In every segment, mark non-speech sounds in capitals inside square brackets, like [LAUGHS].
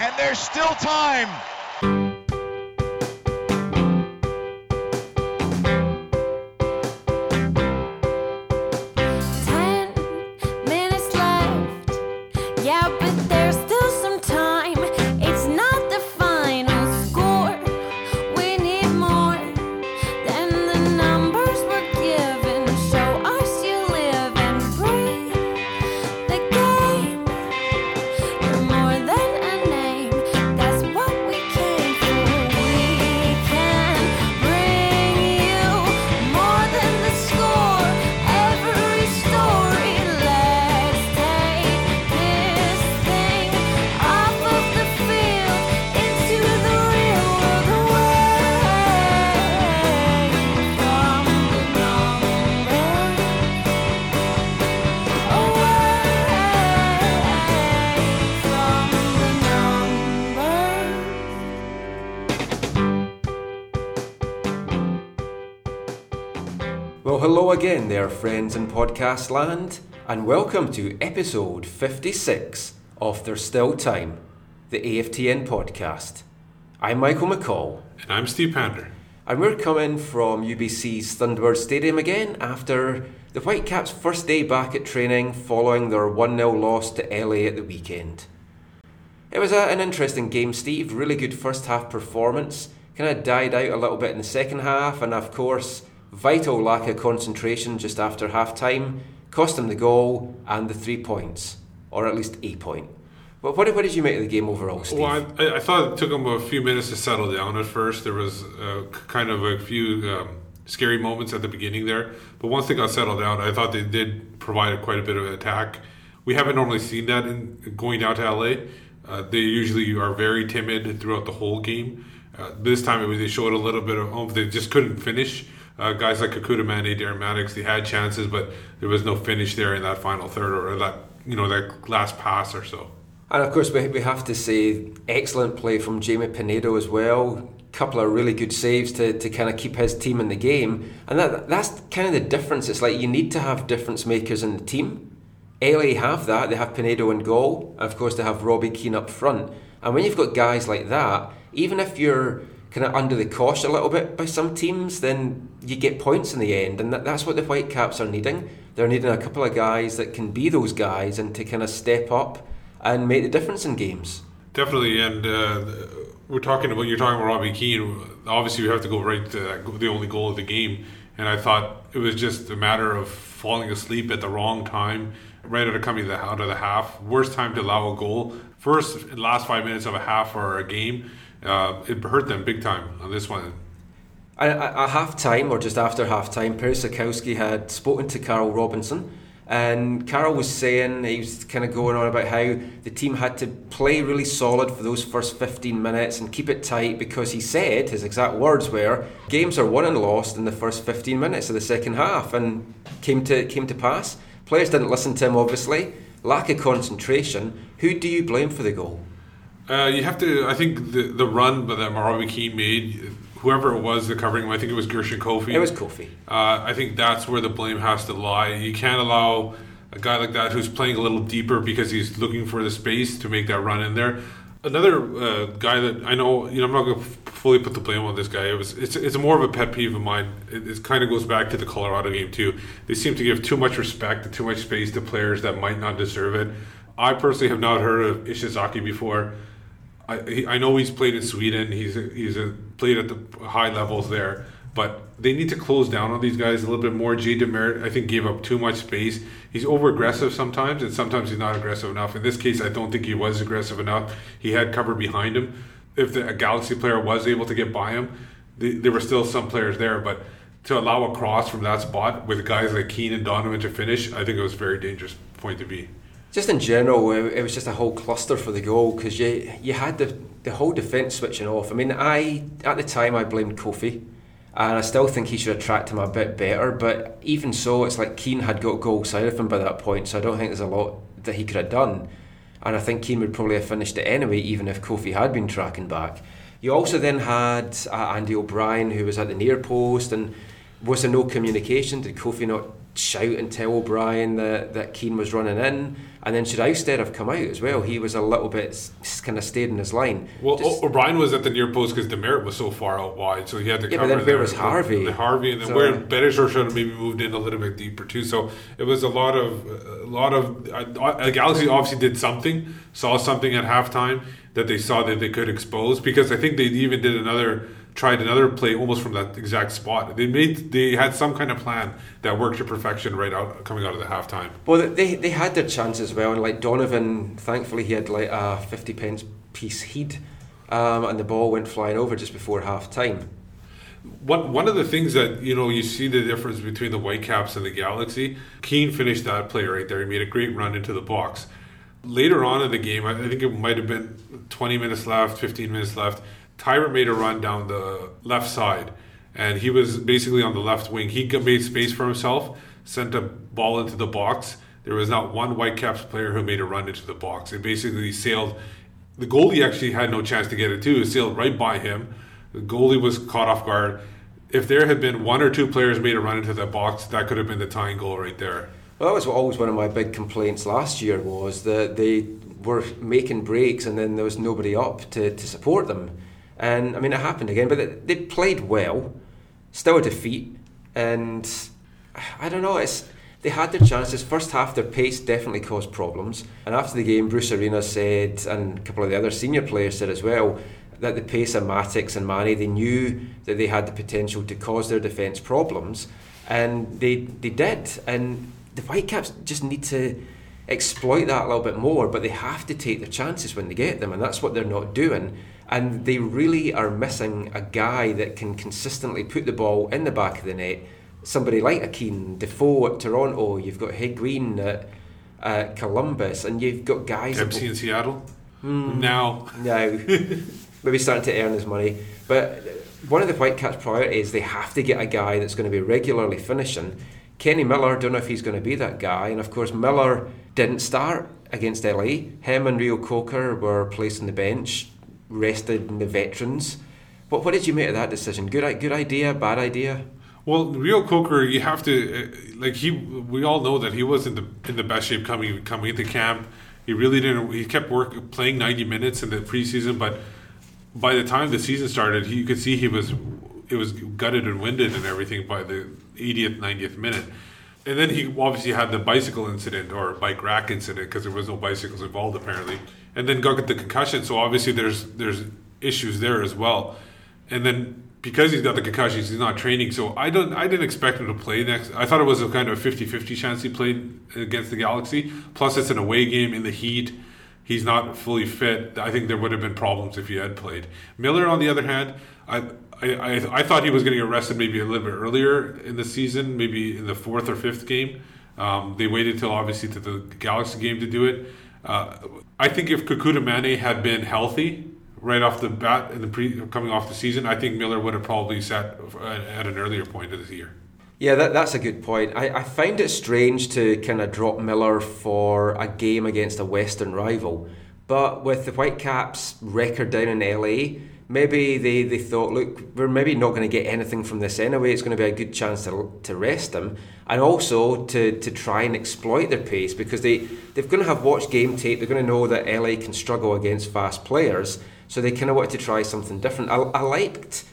and there's still time. There, friends in podcast land, and welcome to episode 56 of There's Still Time, the AFTN podcast. I'm Michael McCall. And I'm Steve Pander. And we're coming from UBC's Thunderbird Stadium again after the Whitecaps' first day back at training following their 1 0 loss to LA at the weekend. It was a, an interesting game, Steve. Really good first half performance. Kind of died out a little bit in the second half, and of course, Vital lack of concentration just after half time cost them the goal and the three points, or at least a point. But what, what did you make of the game overall, Steve? Well, I, I thought it took them a few minutes to settle down at first. There was uh, kind of a few um, scary moments at the beginning there. But once they got settled down, I thought they did provide quite a bit of attack. We haven't normally seen that in going down to LA. Uh, they usually are very timid throughout the whole game. Uh, this time it was, they showed a little bit of, oh, they just couldn't finish. Uh, guys like Kekuta Manneh, Darren Mattocks, they had chances, but there was no finish there in that final third or that you know that last pass or so. And of course, we, we have to say excellent play from Jamie Penedo as well. Couple of really good saves to, to kind of keep his team in the game, and that that's kind of the difference. It's like you need to have difference makers in the team. LA have that. They have Penedo in goal, and of course they have Robbie Keane up front. And when you've got guys like that, even if you're kind of under the cosh a little bit by some teams, then you get points in the end. And that, that's what the Whitecaps are needing. They're needing a couple of guys that can be those guys and to kind of step up and make the difference in games. Definitely. And uh, we're talking about, you're talking about Robbie Keane. Obviously, we have to go right to the only goal of the game. And I thought it was just a matter of falling asleep at the wrong time, right out of coming out of the half. Worst time to allow a goal. First, last five minutes of a half or a game uh, it hurt them big time on this one. At, half time, or just after half time, Perry had spoken to Carl Robinson. And Carl was saying, he was kind of going on about how the team had to play really solid for those first 15 minutes and keep it tight because he said, his exact words were, games are won and lost in the first 15 minutes of the second half. And came to, came to pass. Players didn't listen to him, obviously. Lack of concentration. Who do you blame for the goal? Uh, you have to. I think the the run that Robbie Keane made, whoever it was, the covering him. I think it was Gershon Koffie. It was Koffie. Uh, I think that's where the blame has to lie. You can't allow a guy like that who's playing a little deeper because he's looking for the space to make that run in there. Another uh, guy that I know, you know, I'm not going to fully put the blame on this guy. It was, it's, it's more of a pet peeve of mine. It, it kind of goes back to the Colorado game too. They seem to give too much respect and too much space to players that might not deserve it. I personally have not heard of Ishizaki before. I, know he's played in Sweden. He's a, he's a, played at the high levels there, but they need to close down on these guys a little bit more. Jay DeMerit, I think, gave up too much space. He's over aggressive sometimes, and sometimes he's not aggressive enough. In this case, I don't think he was aggressive enough. He had cover behind him. If the, a Galaxy player was able to get by him, the, there were still some players there, but to allow a cross from that spot with guys like Keane and Donovan to finish, I think it was a very dangerous point to be just in general, it was just a whole cluster for the goal because you you had the the whole defence switching off. I mean, I at the time I blamed Koffie, and I still think he should have tracked him a bit better. But even so, it's like Keane had got goal side of him by that point, so I don't think there's a lot that he could have done. And I think Keane would probably have finished it anyway, even if Koffie had been tracking back. You also then had uh, Andy O'Brien, who was at the near post, and was there no communication? Did Koffie not shout and tell O'Brien that, that Keane was running in. And then should Ousted have come out as well? He was a little bit kind of stayed in his line. Well, Just, O'Brien was at the near post because DeMerit was so far out wide, so he had to yeah, cover. but then where was Harvey? And, Harvey, and then so, where Beitashour should have maybe moved in a little bit deeper too. So it was a lot of a lot of uh, Galaxy obviously did something, saw something at halftime that they saw that they could expose because I think they even did another tried another play almost from that exact spot. They made they had some kind of plan that worked to perfection right out coming out of the halftime. Well, they they had their chance as well, and like Donovan, thankfully he had like a fifty pence piece heed, um, and the ball went flying over just before half time. One one of the things that you know you see the difference between the Whitecaps and the Galaxy. Keane finished that play right there. He made a great run into the box. Later on in the game, I think it might have been 20 minutes left, 15 minutes left Teibert made a run down the left side, and he was basically on the left wing. He made space for himself, sent a ball into the box. There was not one Whitecaps player who made a run into the box. It basically sailed. The goalie actually had no chance to get it too. It sailed right by him. The goalie was caught off guard. If there had been one or two players made a run into that box, that could have been the tying goal right there. Well, that was always one of my big complaints last year was that they were making breaks and then there was nobody up to, to support them. And I mean, it happened again, but they, played well, still a defeat, and I don't know. It's they had their chances. First half, their pace definitely caused problems. And after the game, Bruce Arena said, and a couple of the other senior players said as well, that the pace of Mattocks and Manneh, they knew that they had the potential to cause their defence problems, and they they did. And the Whitecaps just need to exploit that a little bit more, but they have to take their chances when they get them, and that's what they're not doing and they really are missing a guy that can consistently put the ball in the back of the net. Somebody like a Keane, Defoe at Toronto, you've got Higuain at uh, Columbus, and you've got guys. Dempsey in Seattle. Mm, now, now, [LAUGHS] maybe starting to earn his money. But one of the Whitecaps' priorities, they have to get a guy that's going to be regularly finishing. Kenny Miller, don't know if he's going to be that guy, and of course Miller didn't start against LA. Him and Reo-Coker were placed on the bench rested in the veterans. What what did you make of that decision? Good good idea, bad idea? Well, Reo-Coker, you have to uh, like he. We all know that he wasn't the, in the best shape coming coming into camp. He really didn't. He kept work playing ninety minutes in the preseason, but by the time the season started, he, you could see he was it was gutted and winded and everything by the 80th, 90th minute. And then he obviously had the bicycle incident or bike rack incident because there was no bicycles involved apparently and then got the concussion. So obviously there's there's issues there as well. And then because he's got the concussions, he's not training. So I don't I didn't expect him to play next. I thought it was a kind of a 50-50 chance he played against the Galaxy. Plus it's an away game in the heat. He's not fully fit. I think there would have been problems if he had played. Miller, on the other hand, I I, I, I thought he was getting arrested maybe a little bit earlier in the season, maybe in the fourth or fifth game. Um, they waited till obviously to the Galaxy game to do it. Uh, I think if Manneh had been healthy right off the bat in the pre coming off the season, I think Miller would have probably sat at an earlier point of the year. Yeah, that, that's a good point. I, I find it strange to kind of drop Miller for a game against a Western rival. But with the Whitecaps' record down in LA, maybe they, they thought, look, we're maybe not going to get anything from this anyway. It's going to be a good chance to, to rest them and also to, to try and exploit their pace because they, they're going to have watched game tape. They're going to know that LA can struggle against fast players. So they kind of wanted to try something different. I, I liked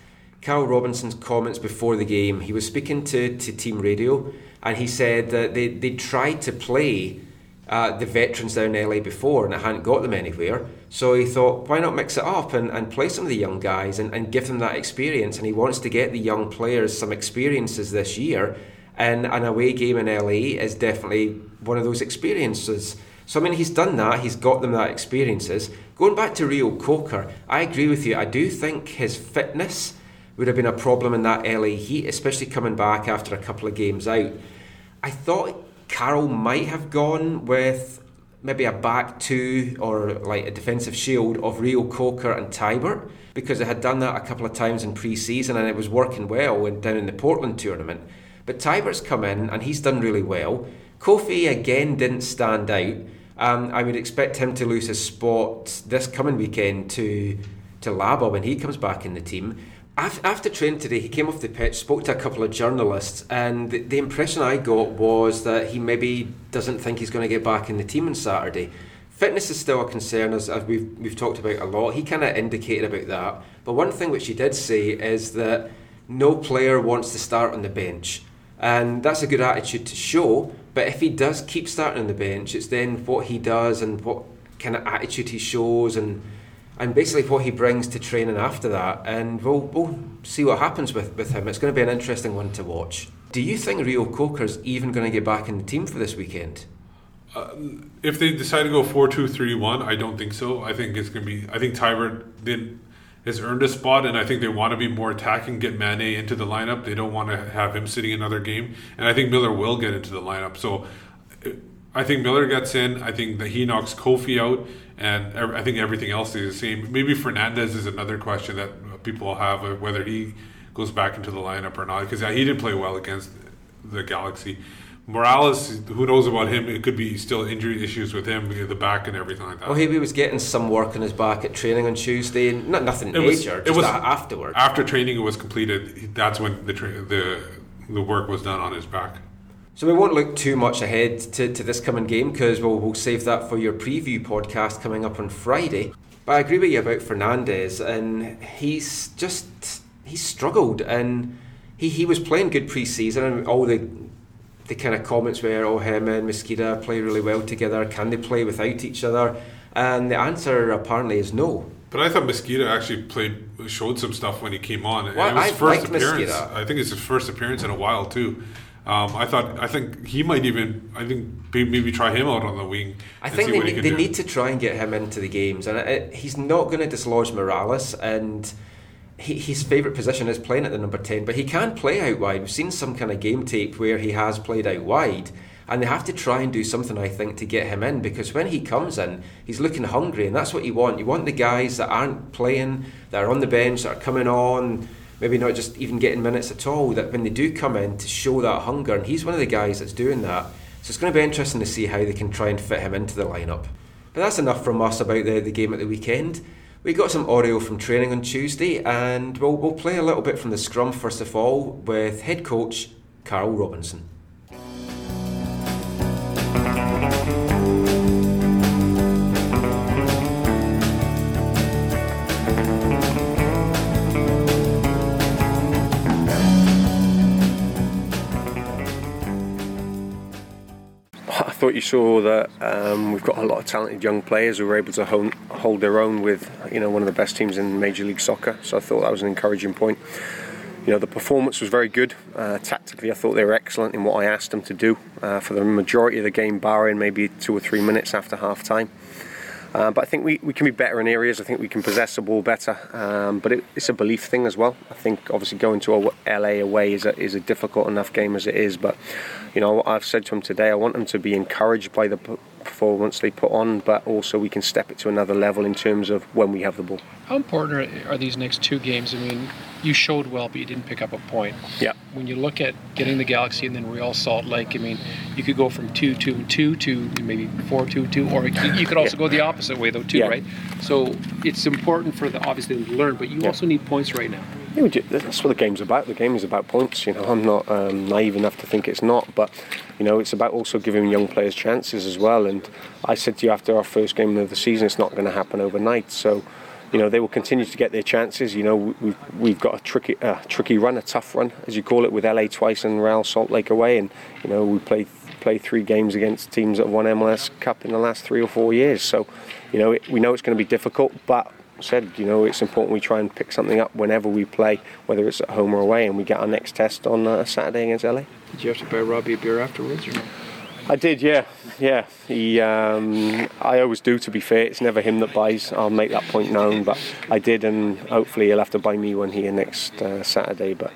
Carl Robinson's comments before the game. He was speaking to, to team radio and he said that they, they tried to play uh, the veterans down in LA before and it hadn't got them anywhere. So he thought, why not mix it up and, and play some of the young guys and, and give them that experience? And he wants to get the young players some experiences this year. And an away game in LA is definitely one of those experiences. So, I mean, he's done that, he's got them that experiences. Going back to Reo-Coker, I agree with you. I do think his fitness would have been a problem in that LA heat, especially coming back after a couple of games out. I thought Carl might have gone with maybe a back two or like a defensive shield of Reo-Coker and Teibert because they had done that a couple of times in pre-season and it was working well down in the Portland tournament. But Teibert's come in and he's done really well. Koffie again didn't stand out. Um, I would expect him to lose his spot this coming weekend to to Laba when he comes back in the team. After training today, he came off the pitch, spoke to a couple of journalists, and the, the impression I got was that he maybe doesn't think he's going to get back in the team on Saturday. Fitness is still a concern, as, as we've, we've talked about a lot. He kind of indicated about that. But one thing which he did say is that no player wants to start on the bench. And that's a good attitude to show. But if he does keep starting on the bench, it's then what he does and what kind of attitude he shows and and basically what he brings to training after that. And we'll, we'll see what happens with, with him. It's going to be an interesting one to watch. Do you think Reo-Coker's even going to get back in the team for this weekend? Uh, if they decide to go 4 2 3 1, I don't think so. I think it's going to be. I think Teibert did, has earned a spot, and I think they want to be more attacking, get Manneh into the lineup. They don't want to have him sitting another game. And I think Miller will get into the lineup. So I think Miller gets in. I think that he knocks Koffie out and I think everything else is the same. Maybe Fernandez is another question that people have uh, whether he goes back into the lineup or not because he didn't play well against the Galaxy. Morales, who knows about him? It could be still injury issues with him, the back and everything like that. Well, he was getting some work on his back at training on Tuesday. Not nothing it major. Was, it was afterwards. After training was completed, that's when the the the work was done on his back. So we won't look too much ahead to, to this coming game because we'll, we'll save that for your preview podcast coming up on Friday. But I agree with you about Fernandez, and he's just he's struggled, and he, he was playing good pre-season, and all the the kind of comments were, "Oh, him and Mezquida play really well together. Can they play without each other?" And the answer apparently is no. But I thought Mezquida actually played, showed some stuff when he came on. Well, it was I first appearance. Mezquida. I think it's his first appearance in a while too. Um, I thought I think he might even I think maybe try him out on the wing. I think they, they need to try and get him into the games, and it, he's not going to dislodge Morales. And he, his favourite position is playing at the number ten, but he can play out wide. We've seen some kind of game tape where he has played out wide, and they have to try and do something I think to get him in because when he comes in, he's looking hungry, and that's what you want. You want the guys that aren't playing, that are on the bench, that are coming on maybe not just even getting minutes at all, that when they do come in to show that hunger, and he's one of the guys that's doing that. So it's going to be interesting to see how they can try and fit him into the lineup. But that's enough from us about the, the game at the weekend. We got some audio from training on Tuesday, and we'll, we'll play a little bit from the scrum first of all with head coach Carl Robinson. Thought you saw that um, we've got a lot of talented young players who were able to hold, hold their own with you know one of the best teams in Major League Soccer. So I thought that was an encouraging point. You know the performance was very good. Uh, tactically, I thought they were excellent in what I asked them to do uh, for the majority of the game, barring maybe two or three minutes after half time. Uh, but I think we, we can be better in areas. I think we can possess the ball better. Um, but it, it's a belief thing as well. I think obviously going to LA away is a, is a difficult enough game as it is. But you know, I've said to them today, I want them to be encouraged by the performance they put on, but also we can step it to another level in terms of when we have the ball. How important are these next two games? I mean, you showed well, but you didn't pick up a point. Yeah. When you look at getting the Galaxy and then Real Salt Lake, I mean, you could go from 2 2 2 to maybe 4 2 2, or you could also yeah. go the opposite way, though, too, yeah. right? So it's important for the obviously to learn, but you yeah. also need points right now. Yeah, that's what the game's about. The game is about points. You know, I'm not um, naive enough to think it's not, but you know, it's about also giving young players chances as well. And I said to you after our first game of the season, it's not going to happen overnight. So, you know, they will continue to get their chances. You know, we've, we've got a tricky, uh, tricky run, a tough run, as you call it, with LA twice and Real Salt Lake away. And you know, we played play three games against teams that have won MLS Cup in the last three or four years. So, you know, it, we know it's going to be difficult, but said, you know, it's important we try and pick something up whenever we play, whether it's at home or away, and we get our next test on uh, Saturday against LA. Did you have to buy Robbie a beer afterwards, or? I did, yeah, yeah. He, um, I always do. To be fair, it's never him that buys. I'll make that point known, but I did, and hopefully he'll have to buy me one here next uh, Saturday. But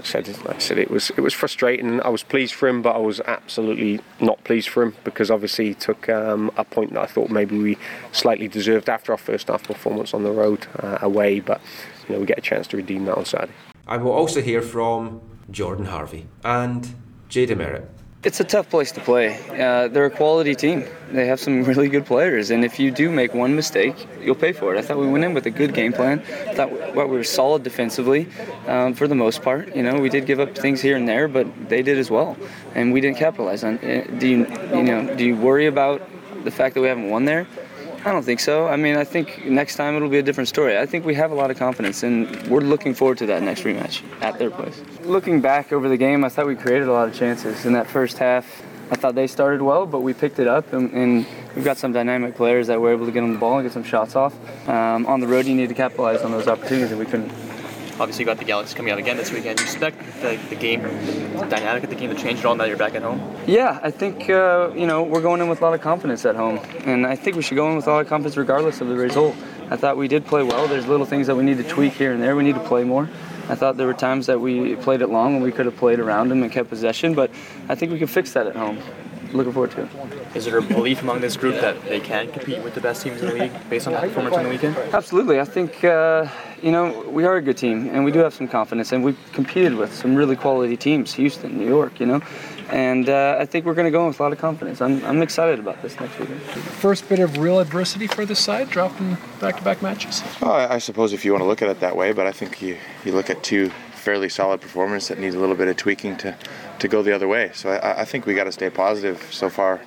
I said, I said, it was it was frustrating. I was pleased for him, but I was absolutely not pleased for him because obviously he took um, a point that I thought maybe we slightly deserved after our first half performance on the road uh, away. But you know, we get a chance to redeem that on Saturday. I will also hear from Jordan Harvey and Jay DeMerit. It's a tough place to play. Uh, they're a quality team. They have some [LAUGHS] really good players, and if you do make one mistake, you'll pay for it. I thought we went in with a good game plan. I thought we were solid defensively um, for the most part. You know, we did give up things here and there, but they did as well, and we didn't capitalize on. it. Do you, you know, do you worry about the fact that we haven't won there? I don't think so. I mean, I think next time it'll be a different story. I think we have a lot of confidence, and we're looking forward to that next rematch at their place. Looking back over the game, I thought we created a lot of chances in that first half. I thought they started well, but we picked it up, and, and we've got some dynamic players that were able to get on the ball and get some shots off. Um, on the road, you need to capitalize on those opportunities, and we couldn't. Obviously, you got the Galaxy coming out again this weekend. You expect the, the game, the dynamic of the game to change at all now you're back at home? Yeah, I think uh, you know we're going in with a lot of confidence at home, and I think we should go in with a lot of confidence regardless of the result. I thought we did play well. There's little things that we need to tweak here and there. We need to play more. I thought there were times that we played it long and we could have played around them and kept possession, but I think we can fix that at home. Looking forward to it. Is there a belief among this group that they can compete with the best teams in the league based on that performance on the weekend? Absolutely. I think, uh, you know, we are a good team and we do have some confidence and we've competed with some really quality teams, Houston, New York, you know. And uh, I think we're going to go in with a lot of confidence. I'm, I'm excited about this next weekend. First bit of real adversity for this side, dropping back-to-back matches. Well, I I suppose if you want to look at it that way, but I think you, you look at two fairly solid performance that needs a little bit of tweaking to, to go the other way. So I, I think we got to stay positive so far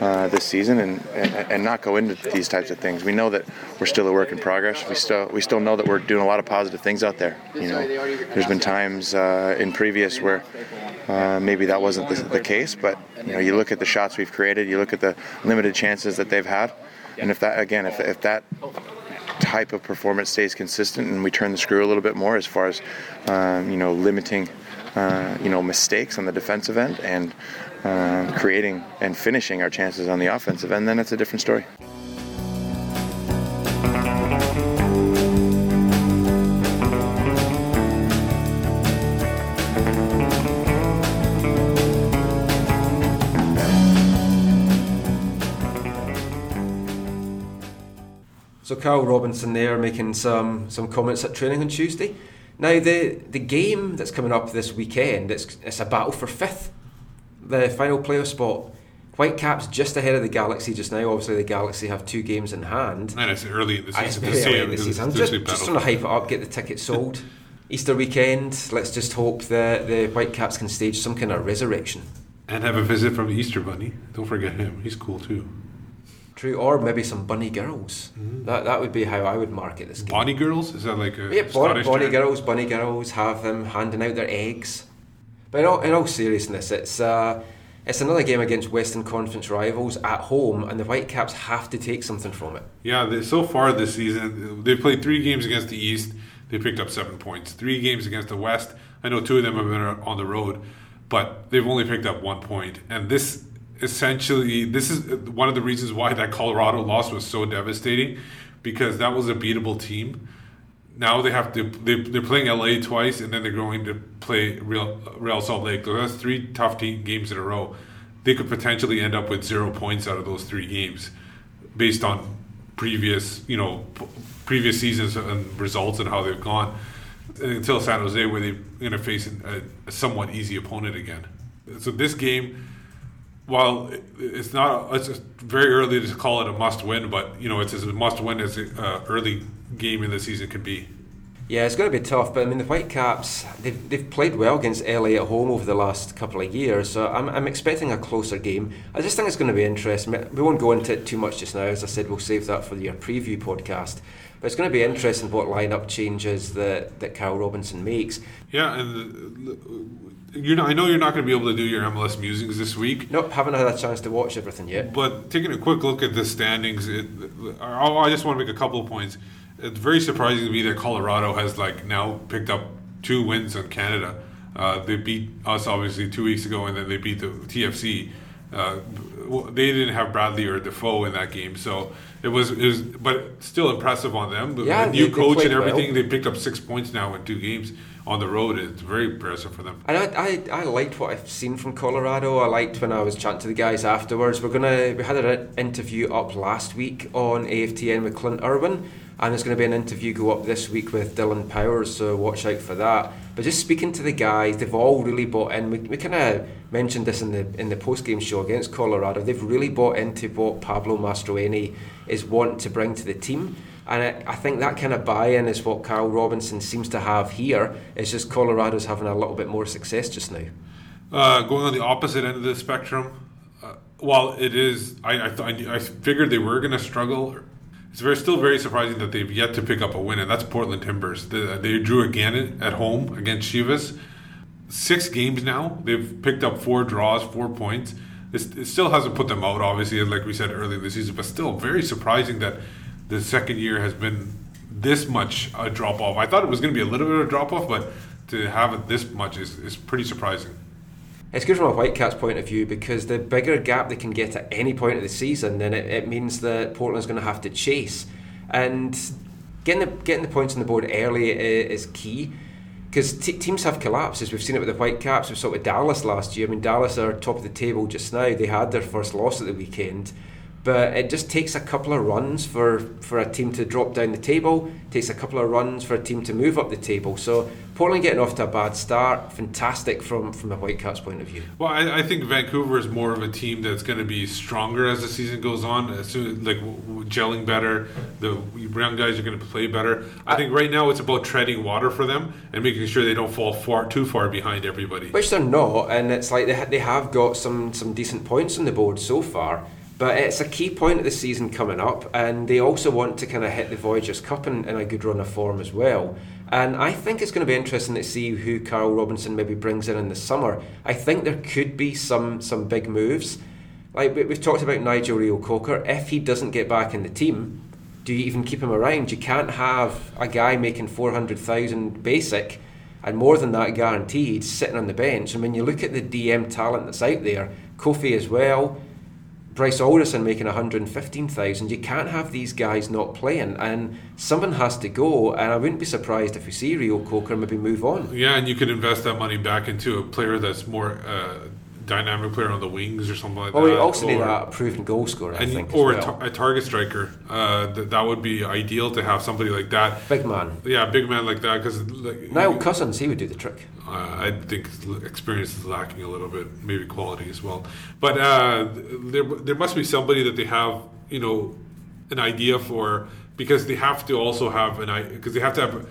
uh, this season and, and and not go into these types of things. We know that we're still a work in progress. We still we still know that we're doing a lot of positive things out there. You know, there's been times uh, in previous where. Uh, maybe that wasn't the, the case, but you know, you look at the shots we've created, you look at the limited chances that they've had, and if that again, if, if that type of performance stays consistent and we turn the screw a little bit more as far as um, you know limiting uh, you know mistakes on the defensive end and uh, creating and finishing our chances on the offensive end, then it's a different story. So Carl Robinson there making some some comments at training on Tuesday. Now the the game that's coming up this weekend, it's it's a battle for fifth, the final playoff spot. Whitecaps just ahead of the Galaxy just now. Obviously, the Galaxy have two games in hand. And it's early in the I- season it's to very say early in the season. it's Just, just trying to hype it up, get the tickets sold. [LAUGHS] Easter weekend. Let's just hope that the Whitecaps can stage some kind of resurrection. And have a visit from the Easter Bunny. Don't forget him. He's cool too. True, or maybe some bunny girls. That that would be how I would market this game. Bonnie girls? Is that like a Yeah, bon- bunny girls, bunny girls have them handing out their eggs. But in all, in all seriousness, it's uh, it's another game against Western Conference rivals at home, and the Whitecaps have to take something from it. Yeah, they, so far this season, they played three games against the East. They picked up seven points. Three games against the West. I know two of them have been on the road, but they've only picked up one point. And this essentially, this is one of the reasons why that Colorado loss was so devastating, because that was a beatable team. Now they have to. They, they're playing LA twice, and then they're going to play Real Real Salt Lake. So that's three tough team games in a row. They could potentially end up with zero points out of those three games, based on previous, you know, previous seasons and results and how they've gone. Until San Jose, where they're going to face a somewhat easy opponent again. So this game, while it's not, it's very early to call it a must-win, but you know, it's as a must-win as an uh, early game in the season could be. Yeah, it's going to be tough, but I mean the Whitecaps they've, they've played well against LA at home over the last couple of years, so I'm, I'm expecting a closer game. I just think it's going to be interesting. We won't go into it too much just now, as I said, we'll save that for your preview podcast. But it's going to be interesting what lineup changes that that Carl Robinson makes. Yeah, and uh, you're not, I know you're not going to be able to do your MLS musings this week, Nope, haven't had a chance to watch everything yet. but taking a quick look at the standings, it, I I just want to make a couple of points. It's very surprising to me that Colorado has like now picked up two wins on Canada. Uh, they beat us obviously two weeks ago, and then they beat the TFC. Uh, they didn't have Bradley or Defoe in that game, so it was, it was but still impressive on them. Yeah, the new they- they coach played and everything, well. they picked up six points now in two games on the road. It's very impressive for them. And I, I, I liked what I've seen from Colorado. I liked when I was chatting to the guys afterwards. We're gonna we had an interview up last week on AFTN with Clint Irwin And there's going to be an interview go up this week with Dillon Powers, so watch out for that. But just speaking to the guys, they've all really bought in. We, we kind of mentioned this in the in the post game show against Colorado. They've really bought into what Pablo Mastroeni is wanting to bring to the team. And I, I think that kind of buy-in is what Carl Robinson seems to have here. It's just Colorado's having a little bit more success just now. Uh, going on the opposite end of the spectrum, uh, while it is, I I, I figured they were going to struggle. It's very still very surprising that they've yet to pick up a win, and that's Portland Timbers. They, uh, they drew again at home against Chivas. Six games now, they've picked up four draws, four points. it still hasn't put them out, obviously, like we said earlier this season, but still very surprising that the second year has been this much a drop off. I thought it was going to be a little bit of a drop off, but to have it this much is, is pretty surprising. It's good from a Whitecaps point of view because the bigger gap they can get at any point of the season, then it, it means that Portland's going to have to chase. And getting the, getting the points on the board early is key because t- teams have collapses. We've seen it with the Whitecaps. We saw it with Dallas last year. I mean, Dallas are top of the table just now. They had their first loss at the weekend but it just takes a couple of runs for, for a team to drop down the table. It takes a couple of runs for a team to move up the table. So Portland getting off to a bad start, fantastic from from the Whitecaps' point of view. Well, I, I think Vancouver is more of a team that's going to be stronger as the season goes on. As soon like gelling better, the young guys are going to play better. I, I think right now it's about treading water for them and making sure they don't fall far too far behind everybody. Which they're not, and it's like they ha- they have got some some decent points on the board so far. But it's a key point of the season coming up, and they also want to kind of hit the Voyageurs Cup in, in, a good run of form as well. And I think it's going to be interesting to see who Carl Robinson maybe brings in in the summer. I think there could be some some big moves. Like we've talked about Nigel Reo-Coker. If he doesn't get back in the team, do you even keep him around? You can't have a guy making four hundred thousand basic and more than that guaranteed sitting on the bench. And when you look at the DM talent that's out there, Koffie as well. Bryce Alderson making 115,000. You can't have these guys not playing, and someone has to go. And I wouldn't be surprised if we see Reo-Coker maybe move on. Yeah, and you could invest that money back into a player that's more uh, dynamic player on the wings or something like oh, that. Oh, also or, need a proven goal scorer, I think. Or well. a, tar- a, target striker. Uh, th- that would be ideal to have somebody like that. Big man. Yeah, big man like that. Because like, now Cozens, he would do the trick. Uh, I think experience is lacking a little bit, maybe quality as well. But uh, there, there must be somebody that they have, you know, an idea for because they have to also have an because they have to have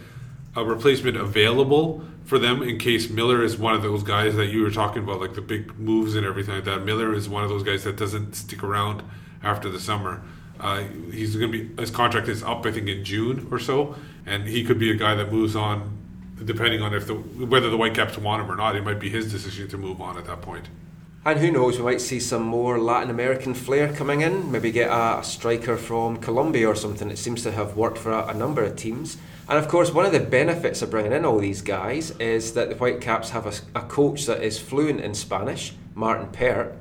a replacement available for them in case Miller is one of those guys that you were talking about, like the big moves and everything like that. Miller is one of those guys that doesn't stick around after the summer. Uh, he's going to be his contract is up, I think, in June or so, and he could be a guy that moves on, depending on if the whether the Whitecaps want him or not. It might be his decision to move on at that point. And who knows, we might see some more Latin American flair coming in. Maybe get a, a striker from Colombia or something. It seems to have worked for a, a number of teams. And of course, one of the benefits of bringing in all these guys is that the Whitecaps have a, a coach that is fluent in Spanish, Martin Pert.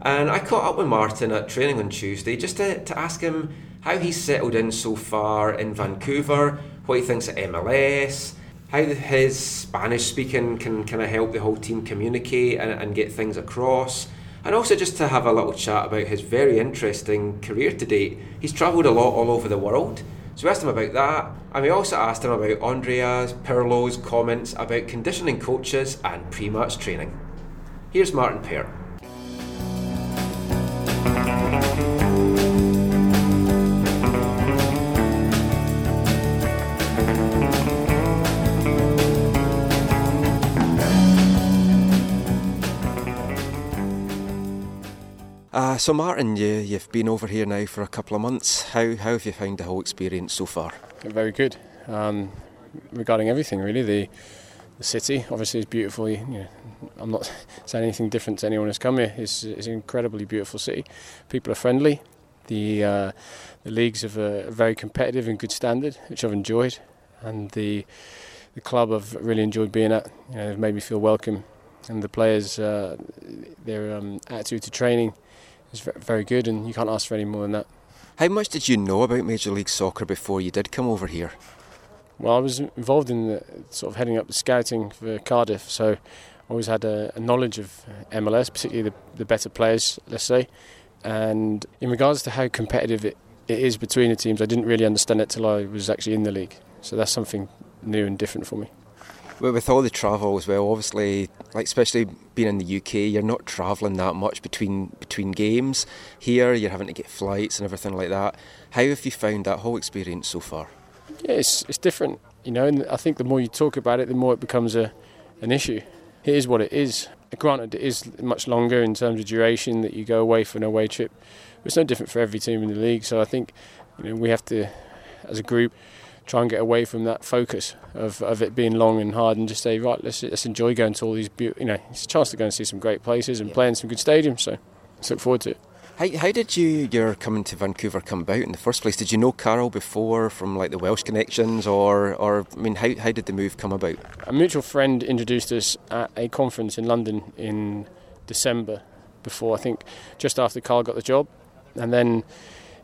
And I caught up with Martin at training on Tuesday just to, to ask him how he's settled in so far in Vancouver, what he thinks of MLS, how his Spanish speaking can kind of help the whole team communicate and, and get things across. And also just to have a little chat about his very interesting career to date. He's travelled a lot all over the world. So we asked him about that, and we also asked him about Andreas Pirlo's comments about conditioning coaches and pre-match training. Here's Martin Pert. Uh, so, Martin, you, you've been over here now for a couple of months. How, how have you found the whole experience so far? Very good. Um, regarding everything, really. The, the city, obviously, is beautiful. You know, I'm not [LAUGHS] saying anything different to anyone who's come here. It's, it's an incredibly beautiful city. People are friendly. The, uh, the leagues have a, very competitive and good standard, which I've enjoyed. And the, the club I've really enjoyed being at. You know, they've made me feel welcome. And the players, uh, their um, attitude to training is very good, and you can't ask for any more than that. How much did you know about Major League Soccer before you did come over here? Well, I was involved in the, sort of heading up the scouting for Cardiff, so I always had a, a knowledge of uh, MLS, particularly the, the better players, let's say. And in regards to how competitive it it is between the teams. I didn't really understand it till I was actually in the league. So that's something new and different for me. With all the travel as well, obviously, like especially being in the UK, you're not travelling that much between between games. Here, you're having to get flights and everything like that. How have you found that whole experience so far? Yeah, it's it's different, you know. And I think the more you talk about it, the more it becomes a an issue. It is what it is. Granted, it is much longer in terms of duration that you go away for an away trip. But it's no different for every team in the league. So I think you know we have to, as a group, try and get away from that focus of, of it being long and hard and just say right let's, let's enjoy going to all these be- you know it's a chance to go and see some great places and yeah. play in some good stadiums so let's look forward to it how, how did you your coming to Vancouver come about in the first place? Did you know Carl before from like the Welsh connections, or or I mean, how how did the move come about? A mutual friend introduced us at a conference in London in December, before I think just after Carl got the job, and then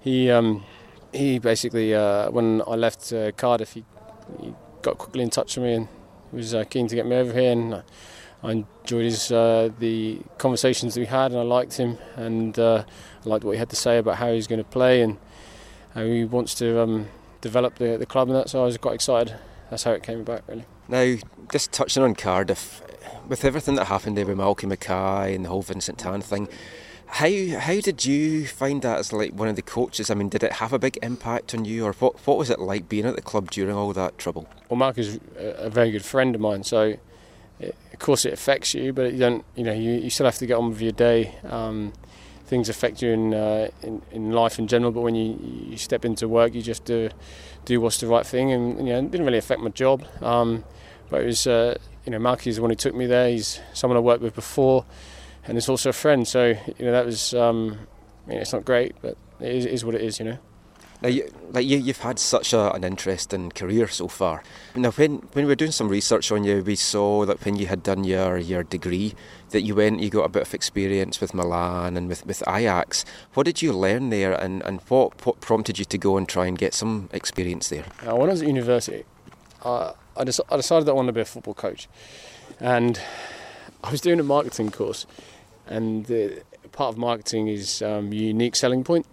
he um, he basically, uh, when I left uh, Cardiff, he, he, got quickly in touch with me and was uh, keen to get me over here. And I enjoyed his uh, the conversations that we had, and I liked him, and uh, I liked what he had to say about how he's going to play and how he wants to um, develop the, the club and that. So I was quite excited. That's how it came about, really. Now, just touching on Cardiff, with everything that happened there with Malky Mackay and the whole Vincent Tan thing, how how did you find that as like one of the coaches? I mean, did it have a big impact on you, or what what was it like being at the club during all that trouble? Well, Mark is a very good friend of mine, so it, of course it affects you, but you don't you know you, you still have to get on with your day. Um, things affect you in, uh, in, in life in general, but when you, you step into work, you just do do what's the right thing, and you know it didn't really affect my job. Um, but it was uh, you know Mark is the one who took me there. He's someone I worked with before and it's also a friend. So you know that was um, I mean, it's not great, but it is, it is what it is. You know. Now, you, like you, you've had such a, an interesting career so far. Now, when when we were doing some research on you, we saw that when you had done your, your degree, that you went, you got a bit of experience with Milan and with, with Ajax. What did you learn there, and, and what, what prompted you to go and try and get some experience there? Uh, when I was at university, uh, I, I decided that I wanted to be a football coach, and I was doing a marketing course and the, part of marketing is um, unique selling point.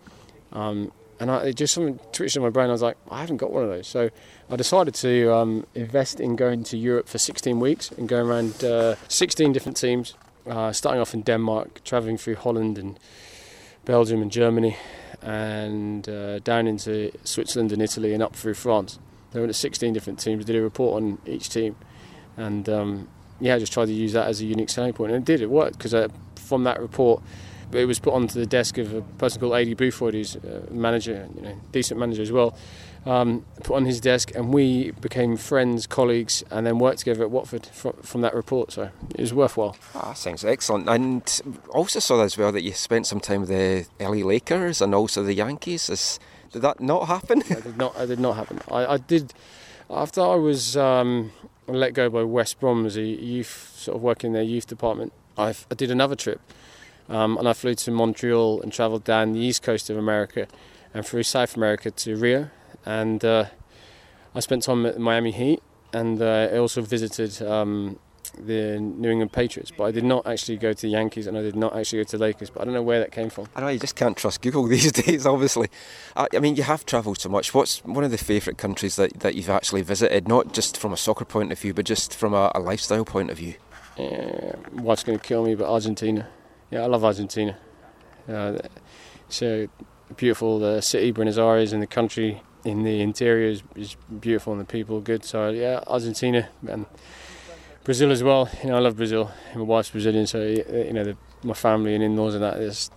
Um, and I, it just something twitched in my brain. I was like, I haven't got one of those. So I decided to um, invest in going to Europe for 16 weeks and going around uh, 16 different teams, uh, starting off in Denmark, traveling through Holland and Belgium and Germany, and uh, down into Switzerland and Italy and up through France. There to 16 different teams, did a report on each team, and um, yeah, I just tried to use that as a unique selling point, and it did. It worked because uh, from that report, it was put onto the desk of a person called Aidy Boothroyd, who's a manager, you know, decent manager as well. Um, put on his desk, and we became friends, colleagues, and then worked together at Watford from, from that report. So it was worthwhile. Ah, sounds excellent. And also saw as well that you spent some time with the LA Lakers and also the Yankees. Is, did that not happen? I did not. I did not happen. I, I did after I was. Um, let go by West Brom as a youth, sort of working in their youth department. I, I did another trip, um, and I flew to Montreal and travelled down the east coast of America, and through South America to Rio, and uh, I spent time at Miami Heat, and uh, I also visited um, the New England Patriots, but I did not actually go to the Yankees and I did not actually go to the Lakers. But I don't know where that came from. I know you just can't trust Google [LAUGHS] these days, obviously. I, I mean, you have travelled so much. What's one of the favourite countries that, that you've actually visited, not just from a soccer point of view, but just from a, a lifestyle point of view? Yeah, what's going to kill me? But Argentina. Yeah, I love Argentina. Uh, a beautiful the city, Buenos Aires, and the country in the interior is, is beautiful and the people are good. So yeah, Argentina and Brazil as well. You know, I love Brazil. My wife's Brazilian, so you know, the, my family and in-laws and that is,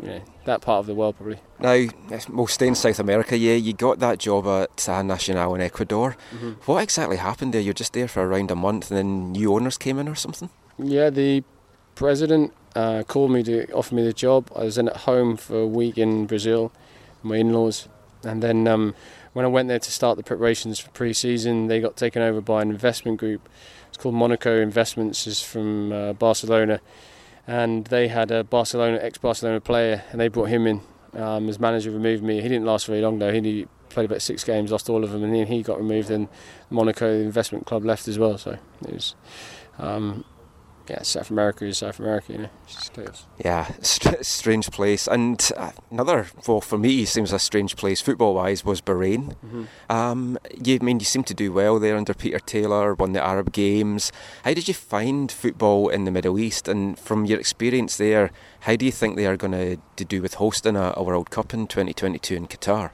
you know, that part of the world probably. Now, we'll stay in South America. Yeah, you got that job at uh, Nacional in Ecuador. Mm-hmm. What exactly happened there? You're just there for around a month, and then new owners came in or something. Yeah, the president uh, called me to offer me the job. I was in at home for a week in Brazil, my in-laws, and then um, when I went there to start the preparations for pre-season, they got taken over by an investment group it's called Monaco Investments. is from uh, Barcelona, and they had a Barcelona ex-Barcelona player, and they brought him in um, as manager. Removed me. He didn't last very long though. He played about six games, lost all of them, and then he got removed. And Monaco the Investment Club left as well. So it was. Um, yeah, South America is South America, you know. It's Yeah, [LAUGHS] st- strange place. And uh, another, well, for me, seems a strange place football-wise was Bahrain. Mm-hmm. Um, you I mean you seem to do well there under Peter Taylor, won the Arab Games. How did you find football in the Middle East? And from your experience there, how do you think they are going to do with hosting a, a World Cup in 2022 in Qatar?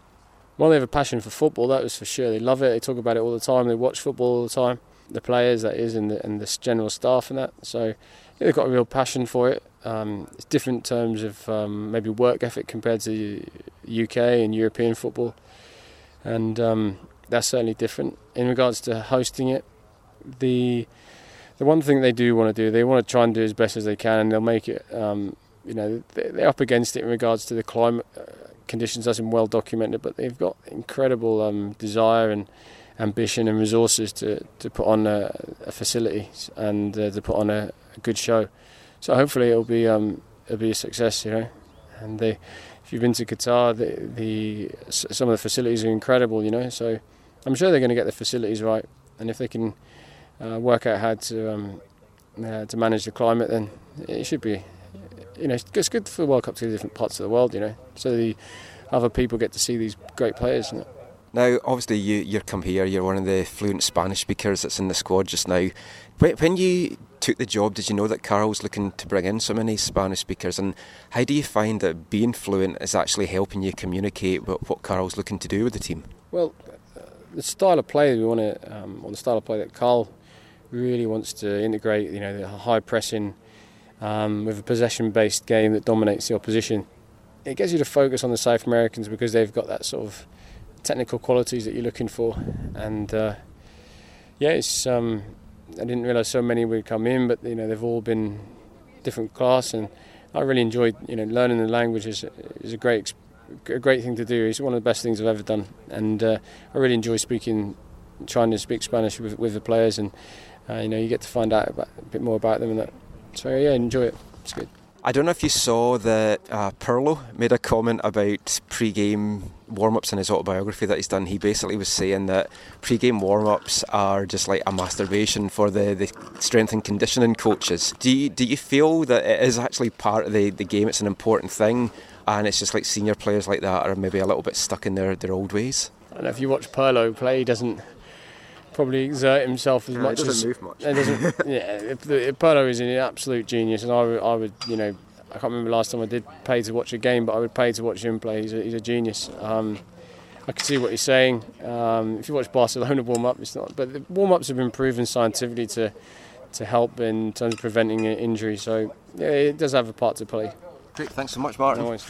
Well, they have a passion for football, that was for sure. They love it. They talk about it all the time. They watch football all the time the players, that is, and the, and the general staff and that. So yeah, they've got a real passion for it. Um, it's different terms of um, maybe work ethic compared to UK and European football, and um, that's certainly different. In regards to hosting it, the the one thing they do want to do, they want to try and do as best as they can, and they'll make it. Um, you know, they're up against it in regards to the climate uh, conditions. That's been well documented, but they've got incredible um, desire and ambition and resources to, to put on a, a facility and uh, to put on a, a, good show. So hopefully it'll be um, it'll be a success, you know. And they, if you've been to Qatar, the, the some of the facilities are incredible, you know. So I'm sure they're going to get the facilities right, and if they can uh, work out how to um, uh, to manage the climate, then it should be. You know, it's good for the World Cup to the different parts of the world, you know, so the other people get to see these great players. You know? Now, obviously, you you come here. You're one of the fluent Spanish speakers that's in the squad just now. When, when you took the job, did you know that Carl was looking to bring in so many Spanish speakers? And how do you find that being fluent is actually helping you communicate what, what Carl's looking to do with the team? Well, uh, the style of play we want to, um, on the style of play that Carl really wants to integrate, you know, the high pressing um, with a possession-based game that dominates the opposition. It gets you to focus on the South Americans because they've got that sort of technical qualities that you're looking for. And uh, yeah, it's um, I didn't realise so many would come in, but you know they've all been different class, and I really enjoyed you know learning the language is, is a great a great thing to do. It's one of the best things I've ever done, and uh, I really enjoy speaking, trying to speak Spanish with, with the players, and uh, you know you get to find out about, a bit more about them and that. So yeah, enjoy it. It's good. I don't know if you saw that uh, Pirlo made a comment about pre-game warm-ups in his autobiography that he's done. He basically was saying that pre-game warm-ups are just like a masturbation for the, the strength and conditioning coaches. Do you, do you feel that it is actually part of the, the game? It's an important thing, and it's just like senior players like that are maybe a little bit stuck in their, their old ways. Know if you watch Pirlo play, he doesn't probably exert himself as yeah, much doesn't as move much. It doesn't. [LAUGHS] yeah, if, if is an absolute genius, and I would, I would, you know, I can't remember last time I did pay to watch a game, but I would pay to watch him play. He's a, he's a genius. Um, I can see what he's saying. Um, if you watch Barcelona warm up, it's not. But the warm ups have been proven scientifically to to help in terms of preventing injury. So yeah, it does have a part to play. Great, thanks so much, Martin. No worries,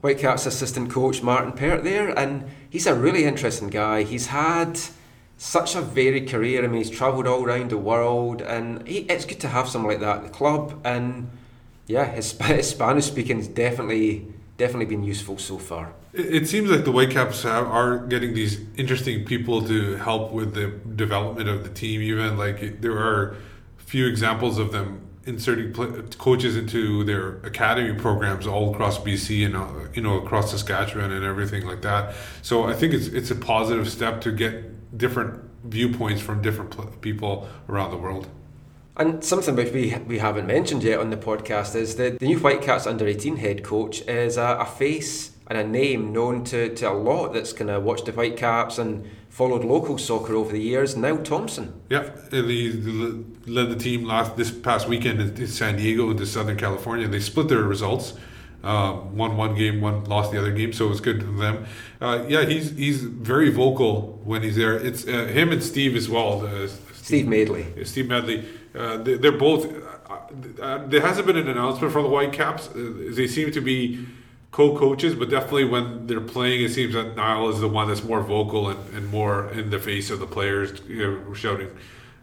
Whitecaps assistant coach Martin Pert there, and he's a really interesting guy. He's had such a varied career. I mean, he's travelled all around the world, and he, it's good to have someone like that at the club. And yeah, his, [LAUGHS] his Spanish speaking has definitely definitely been useful so far. It, it seems like the Whitecaps have, are getting these interesting people to help with the development of the team. Even like there are few examples of them inserting coaches into their academy programs all across BC and uh, you know across Saskatchewan and everything like that. So I think it's it's a positive step to get different viewpoints from different people around the world. And something which we we haven't mentioned yet on the podcast is that the new Whitecaps under 18 head coach is a, a face and a name known to, to a lot that's of watched the Whitecaps and followed local soccer over the years. Niall Thompson. Yeah, he led the team last this past weekend in San Diego to Southern California. They split their results. Uh, won one game, one lost the other game, so it was good for them. Uh, yeah, he's he's very vocal when he's there. It's uh, him and Steve as well. Steve, Steve Medley. Steve Medley. Uh, they, are both. Uh, uh, there hasn't been an announcement for the Whitecaps. they seem to be co-coaches, but definitely when they're playing, it seems that Niall is the one that's more vocal and, and more in the face of the players, you know, shouting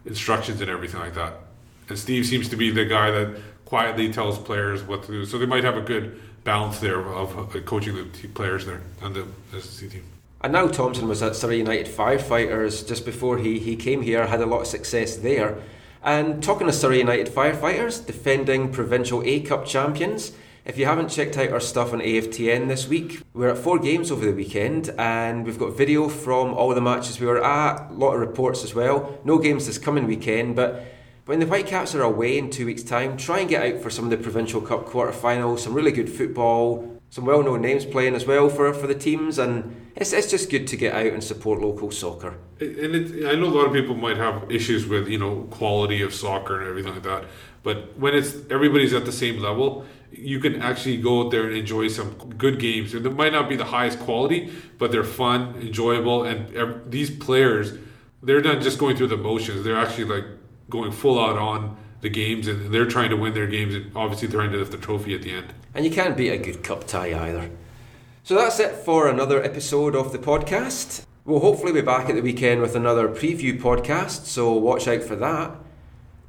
instructions and everything like that. And Steve seems to be the guy that quietly tells players what to do. So they might have a good balance there of, uh, coaching the players there and the SC team. And Niall Thompson was at Surrey United Firefighters just before he, he came here, had a lot of success there. And talking of Surrey United Firefighters, defending provincial A Cup champions. If you haven't checked out our stuff on AFTN this week, we're at four games over the weekend and we've got video from all the matches we were at, a lot of reports as well. No games this coming weekend, but when the Whitecaps are away in two weeks' time, try and get out for some of the Provincial Cup quarter-finals, some really good football, some well-known names playing as well for, for the teams, and it's, it's just good to get out and support local soccer. And it, I know a lot of people might have issues with you know quality of soccer and everything like that, but when it's everybody's at the same level, you can actually go out there and enjoy some good games. And they might not be the highest quality, but they're fun, enjoyable, and these players, they're not just going through the motions. They're actually like going full out on the games, and they're trying to win their games, and obviously they're trying to lift the trophy at the end. And you can't beat a good cup tie either. So that's it for another episode of the podcast. We'll hopefully be back at the weekend with another preview podcast, so watch out for that.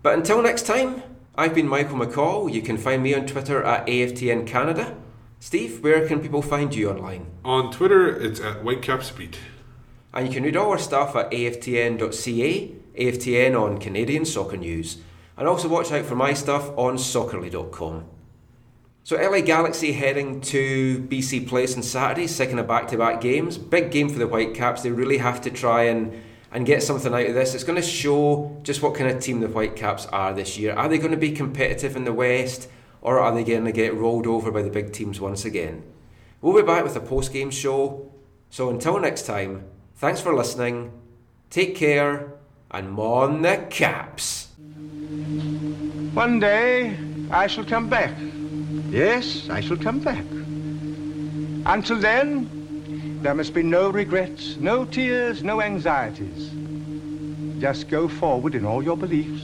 But until next time, I've been Michael McColl. You can find me on Twitter at AFTN Canada. Steve, where can people find you online? On Twitter, it's at WhitecapSpeed. And you can read all our stuff at aftn.ca, AFTN on Canadian soccer news. And also watch out for my stuff on soccerly.com. So LA Galaxy heading to BC Place on Saturday, second of back-to-back games. Big game for the Whitecaps. They really have to try and and get something out of this. It's going to show just what kind of team the Whitecaps are this year. Are they going to be competitive in the West, or are they going to get rolled over by the big teams once again? We'll be back with a post game show. So until next time, thanks for listening, take care, and mon the caps. One day I shall come back. Yes, I shall come back. Until then, there must be no regrets, no tears, no anxieties. Just go forward in all your beliefs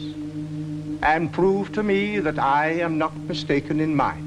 and prove to me that I am not mistaken in mine.